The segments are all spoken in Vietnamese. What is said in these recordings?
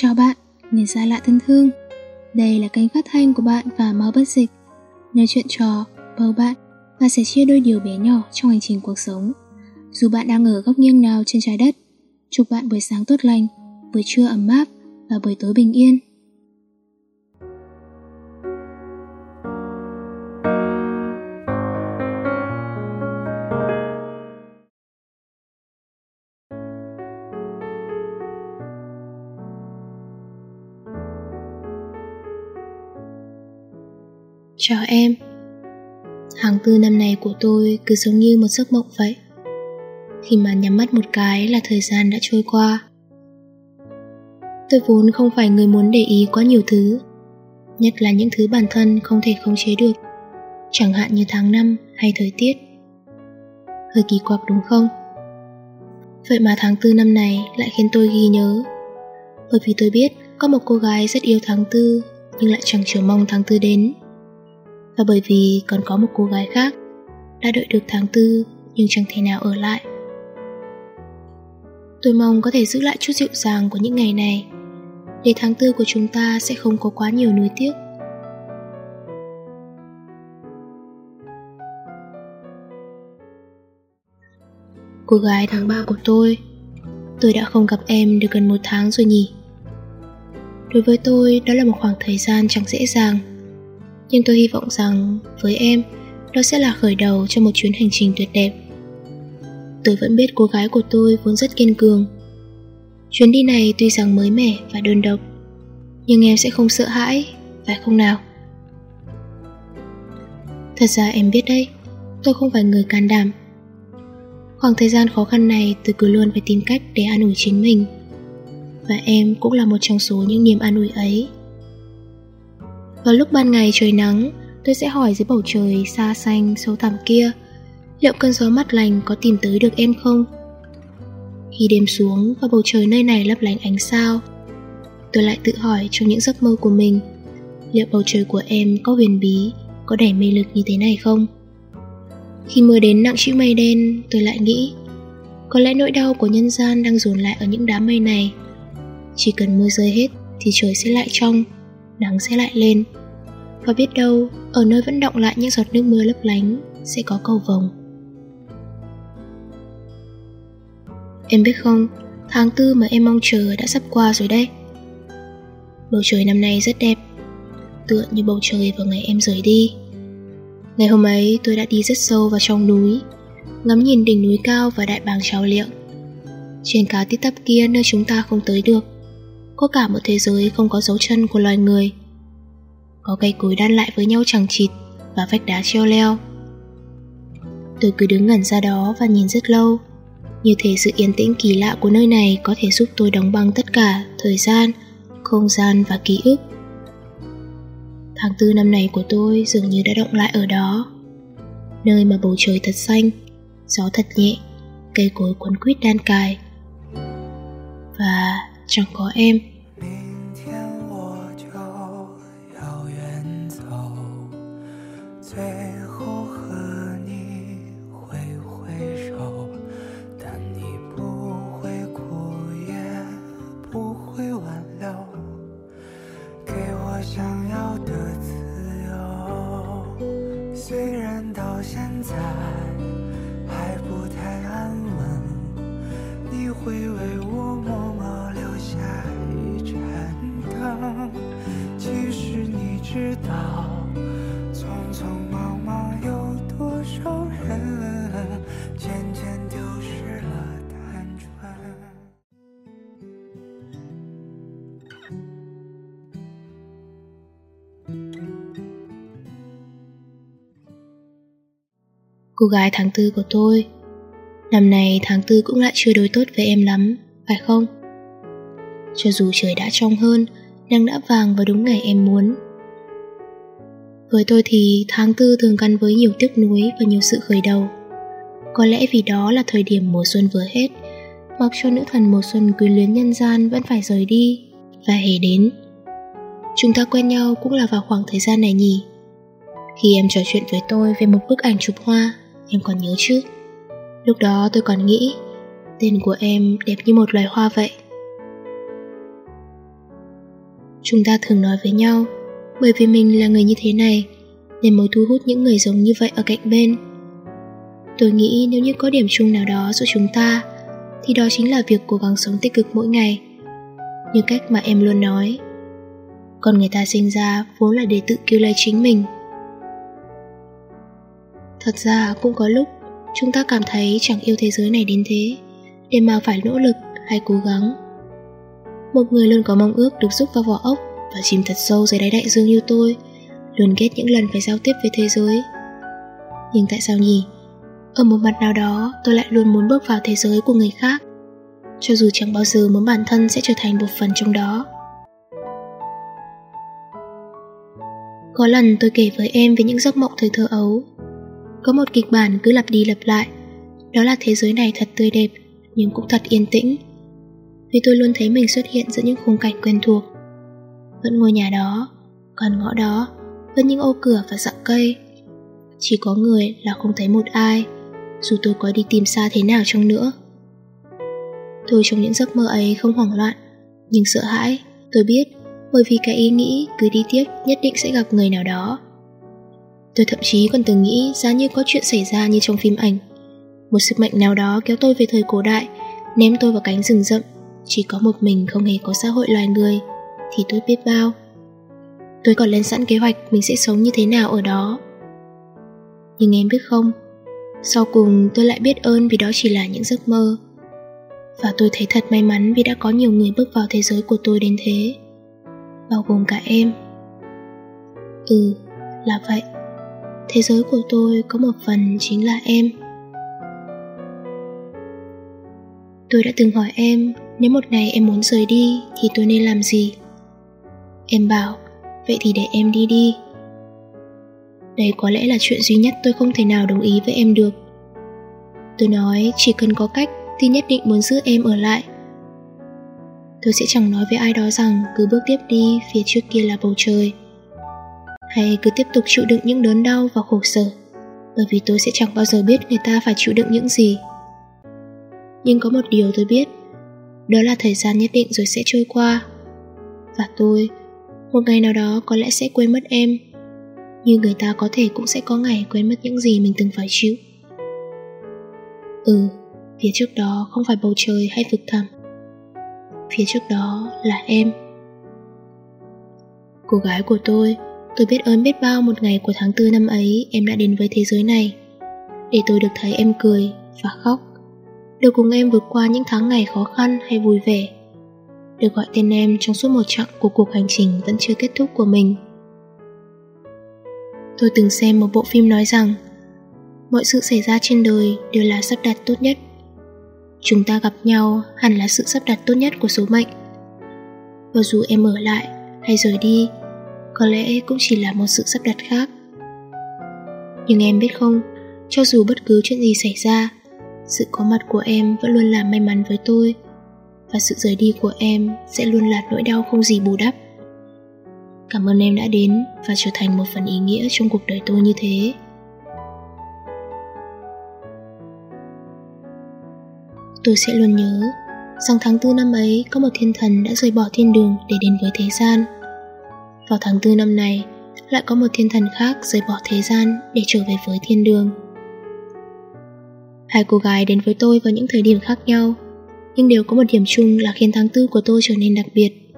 Chào bạn, người xa lạ thân thương. Đây là kênh phát thanh của bạn và máu bất dịch. Nơi chuyện trò, bầu bạn và sẻ chia đôi điều bé nhỏ trong hành trình cuộc sống. Dù bạn đang ở góc nghiêng nào trên trái đất Chúc bạn buổi sáng tốt lành, buổi trưa ấm áp và buổi tối bình yên. Chào em. Tháng tư năm này của tôi cứ giống như một giấc mộng vậy. Khi mà nhắm mắt một cái là thời gian đã trôi qua. Tôi vốn không phải người muốn để ý quá nhiều thứ, Nhất là những thứ bản thân không thể khống chế được, Chẳng hạn như tháng năm hay thời tiết. Hơi kỳ quặc đúng không? Vậy mà tháng tư năm này lại khiến tôi ghi nhớ. Bởi vì tôi biết có một cô gái rất yêu tháng tư Nhưng lại chẳng chờ mong tháng tư đến và bởi vì còn có một cô gái khác đã đợi được tháng tư, nhưng chẳng thể nào ở lại. Tôi mong có thể giữ lại chút dịu dàng của những ngày này, để tháng tư của chúng ta sẽ không có quá nhiều nuối tiếc. Cô gái tháng 3 của tôi Tôi đã không gặp em được gần một tháng rồi nhỉ Đối với tôi, đó là một khoảng thời gian chẳng dễ dàng nhưng tôi hy vọng rằng với em, đó sẽ là khởi đầu cho một chuyến hành trình tuyệt đẹp. Tôi vẫn biết cô gái của tôi vốn rất kiên cường. Chuyến đi này tuy rằng mới mẻ và đơn độc, nhưng em sẽ không sợ hãi phải không nào. Thật ra em biết đấy, tôi không phải người can đảm. Khoảng thời gian khó khăn này tôi cứ luôn phải tìm cách để an ủi chính mình. Và em cũng là một trong số những niềm an ủi ấy vào lúc ban ngày trời nắng, tôi sẽ hỏi dưới bầu trời xa xanh sâu thẳm kia, liệu cơn gió mát lành có tìm tới được em không? Khi đêm xuống và bầu trời nơi này lấp lánh ánh sao, tôi lại tự hỏi trong những giấc mơ của mình, liệu bầu trời của em có huyền bí, có đầy mê lực như thế này không? Khi mưa đến nặng chữ mây đen, tôi lại nghĩ, có lẽ nỗi đau của nhân gian đang dồn lại ở những đám mây này. Chỉ cần mưa rơi hết thì trời sẽ lại trong, nắng sẽ lại lên và biết đâu, ở nơi vẫn động lại những giọt nước mưa lấp lánh, sẽ có cầu vồng. Em biết không, tháng tư mà em mong chờ đã sắp qua rồi đấy. Bầu trời năm nay rất đẹp, tựa như bầu trời vào ngày em rời đi. Ngày hôm ấy, tôi đã đi rất sâu vào trong núi, ngắm nhìn đỉnh núi cao và đại bàng trào liệng. Trên cá tít tắp kia nơi chúng ta không tới được, có cả một thế giới không có dấu chân của loài người có cây cối đan lại với nhau chẳng chịt và vách đá treo leo. Tôi cứ đứng ngẩn ra đó và nhìn rất lâu. Như thể sự yên tĩnh kỳ lạ của nơi này có thể giúp tôi đóng băng tất cả thời gian, không gian và ký ức. Tháng tư năm này của tôi dường như đã động lại ở đó. Nơi mà bầu trời thật xanh, gió thật nhẹ, cây cối quấn quýt đan cài. Và chẳng có em. 到现在还不太安 cô gái tháng tư của tôi. Năm nay tháng tư cũng lại chưa đối tốt với em lắm, phải không? Cho dù trời đã trong hơn nắng đã vàng vào đúng ngày em muốn. Với tôi thì tháng tư thường gắn với nhiều tiếc nuối và nhiều sự khởi đầu. Có lẽ vì đó là thời điểm mùa xuân vừa hết, mặc cho nữ thần mùa xuân quyến luyến nhân gian vẫn phải rời đi, và hề đến. Chúng ta quen nhau cũng là vào khoảng thời gian này nhỉ. Khi em trò chuyện với tôi về một bức ảnh chụp hoa em còn nhớ chứ lúc đó tôi còn nghĩ tên của em đẹp như một loài hoa vậy Chúng ta thường nói với nhau, bởi vì mình là người như thế này, nên mới thu hút những người giống như vậy ở cạnh bên. Tôi nghĩ nếu như có điểm chung nào đó giữa chúng ta, thì đó chính là việc cố gắng sống tích cực mỗi ngày. Như cách mà em luôn nói, còn người ta sinh ra vốn là để tự cứu lấy chính mình. Thật ra cũng có lúc chúng ta cảm thấy chẳng yêu thế giới này đến thế, để mà phải nỗ lực hay cố gắng. Một người luôn có mong ước được rút vào vỏ ốc và chìm thật sâu dưới đáy đại dương như tôi, luôn ghét những lần phải giao tiếp với thế giới. Nhưng tại sao nhỉ? Ở một mặt nào đó, tôi lại luôn muốn bước vào thế giới của người khác, cho dù chẳng bao giờ muốn bản thân sẽ trở thành một phần trong đó. Có lần tôi kể với em về những giấc mộng thời thơ ấu. Có một kịch bản cứ lặp đi lặp lại, đó là thế giới này thật tươi đẹp, nhưng cũng thật yên tĩnh. Vì tôi luôn thấy mình xuất hiện giữa những khung cảnh quen thuộc. Vẫn ngôi nhà đó, còn ngõ đó, vẫn những ô cửa và dặm cây. Chỉ có người là không thấy một ai, dù tôi có đi tìm xa thế nào chăng nữa. Tôi trong những giấc mơ ấy không hoảng loạn, nhưng sợ hãi, tôi biết, bởi vì cái ý nghĩ cứ đi tiếp nhất định sẽ gặp người nào đó. Tôi thậm chí còn từng nghĩ giá như có chuyện xảy ra như trong phim ảnh. Một sức mạnh nào đó kéo tôi về thời cổ đại, ném tôi vào cánh rừng rậm, chỉ có một mình không hề có xã hội loài người, thì tôi biết bao. Tôi còn lên sẵn kế hoạch mình sẽ sống như thế nào ở đó. Nhưng em biết không, sau cùng tôi lại biết ơn vì đó chỉ là những giấc mơ. Và tôi thấy thật may mắn vì đã có nhiều người bước vào thế giới của tôi đến thế. Bao gồm cả em. Ừ, là vậy. Thế giới của tôi có một phần chính là em. Tôi đã từng hỏi em nếu một ngày em muốn rời đi thì tôi nên làm gì? Em bảo, vậy thì để em đi đi. Đây có lẽ là chuyện duy nhất tôi không thể nào đồng ý với em được. Tôi nói chỉ cần có cách thì nhất định muốn giữ em ở lại. Tôi sẽ chẳng nói với ai đó rằng cứ bước tiếp đi, phía trước kia là bầu trời. Hay cứ tiếp tục chịu đựng những đớn đau và khổ sở, bởi vì tôi sẽ chẳng bao giờ biết người ta phải chịu đựng những gì. Nhưng có một điều tôi biết, đó là thời gian nhất định rồi sẽ trôi qua. Và tôi, một ngày nào đó có lẽ sẽ quên mất em như người ta có thể cũng sẽ có ngày quên mất những gì mình từng phải chịu ừ phía trước đó không phải bầu trời hay vực thẳm phía trước đó là em cô gái của tôi tôi biết ơn biết bao một ngày của tháng tư năm ấy em đã đến với thế giới này để tôi được thấy em cười và khóc được cùng em vượt qua những tháng ngày khó khăn hay vui vẻ được gọi tên em trong suốt một chặng của cuộc hành trình vẫn chưa kết thúc của mình Tôi từng xem một bộ phim nói rằng mọi sự xảy ra trên đời đều là sắp đặt tốt nhất. Chúng ta gặp nhau hẳn là sự sắp đặt tốt nhất của số mệnh. Và dù em ở lại hay rời đi, có lẽ cũng chỉ là một sự sắp đặt khác. Nhưng em biết không, cho dù bất cứ chuyện gì xảy ra, sự có mặt của em vẫn luôn là may mắn với tôi và sự rời đi của em sẽ luôn là nỗi đau không gì bù đắp. Cảm ơn em đã đến và trở thành một phần ý nghĩa trong cuộc đời tôi như thế. Tôi sẽ luôn nhớ rằng tháng tư năm ấy có một thiên thần đã rời bỏ thiên đường để đến với thế gian. Vào tháng tư năm này, lại có một thiên thần khác rời bỏ thế gian để trở về với thiên đường. Hai cô gái đến với tôi vào những thời điểm khác nhau, nhưng đều có một điểm chung là khiến tháng tư của tôi trở nên đặc biệt –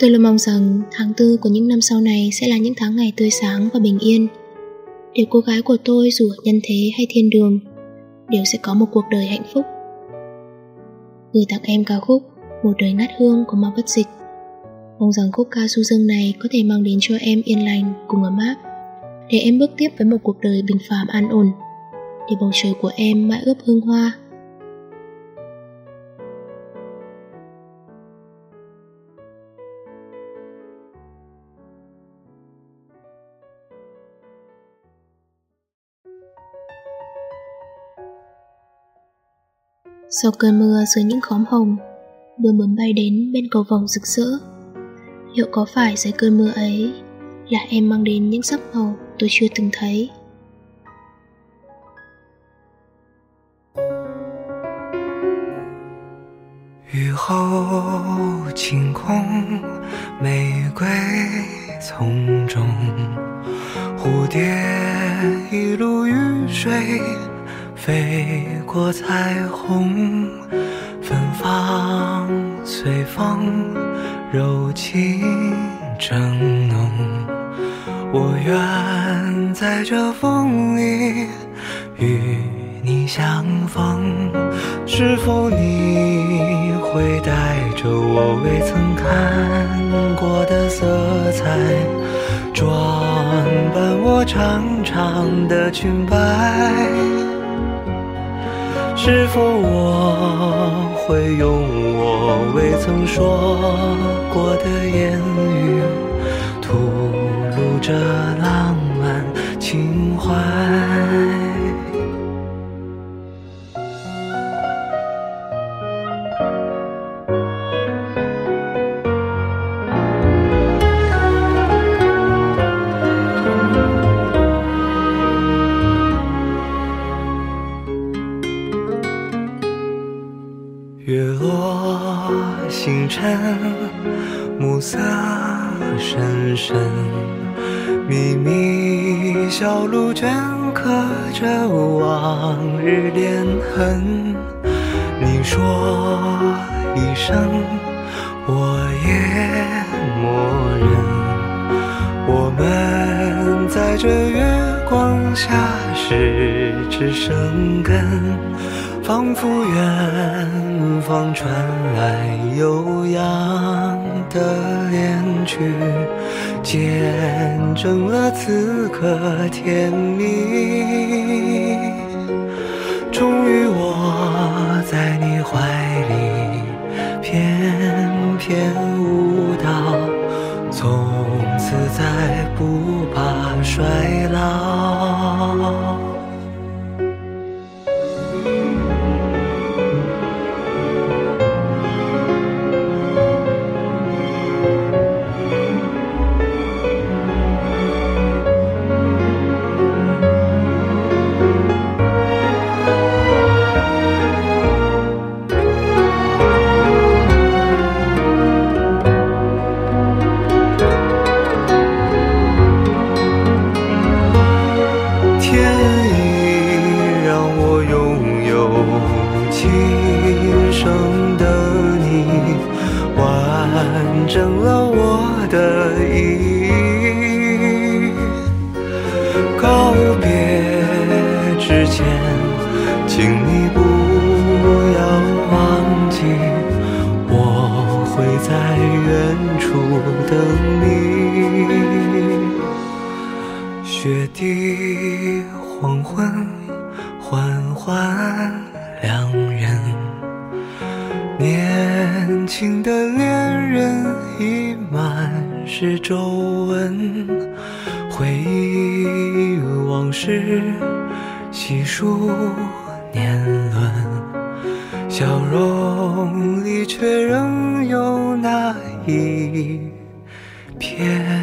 Tôi luôn mong rằng tháng tư của những năm sau này sẽ là những tháng ngày tươi sáng và bình yên. Để cô gái của tôi dù ở nhân thế hay thiên đường, đều sẽ có một cuộc đời hạnh phúc. Gửi tặng em ca khúc Một đời ngát hương của ma Bất Dịch. Mong rằng khúc ca du dương này có thể mang đến cho em yên lành cùng ấm áp, để em bước tiếp với một cuộc đời bình phàm an ổn, để bầu trời của em mãi ướp hương hoa. Sau cơn mưa dưới những khóm hồng Mưa bướm bay đến bên cầu vồng rực rỡ Liệu có phải dưới cơn mưa ấy Là em mang đến những sắc màu tôi chưa từng thấy 雨后晴空，玫瑰丛中，蝴蝶一路雨水飞过彩虹，芬芳随风， 柔情正浓。我愿在这风里与你相逢，是否你会带着我未曾看过的色彩，装扮我长长的裙摆？是否我会用我未曾说过的言语，吐露着浪漫情怀？月落星辰，暮色深深，秘密小路镌刻着往日恋痕。你说一声，我也默认。我们在这月光下十指生根，仿佛远方传来悠扬的恋曲，见证了此刻甜蜜。终于我在你怀里翩翩舞蹈，从此再不怕衰老。等你。雪地黄昏，缓缓两人，年轻的恋人已满是皱纹，回忆往事，细数年轮，笑容里却仍有那一 yeah.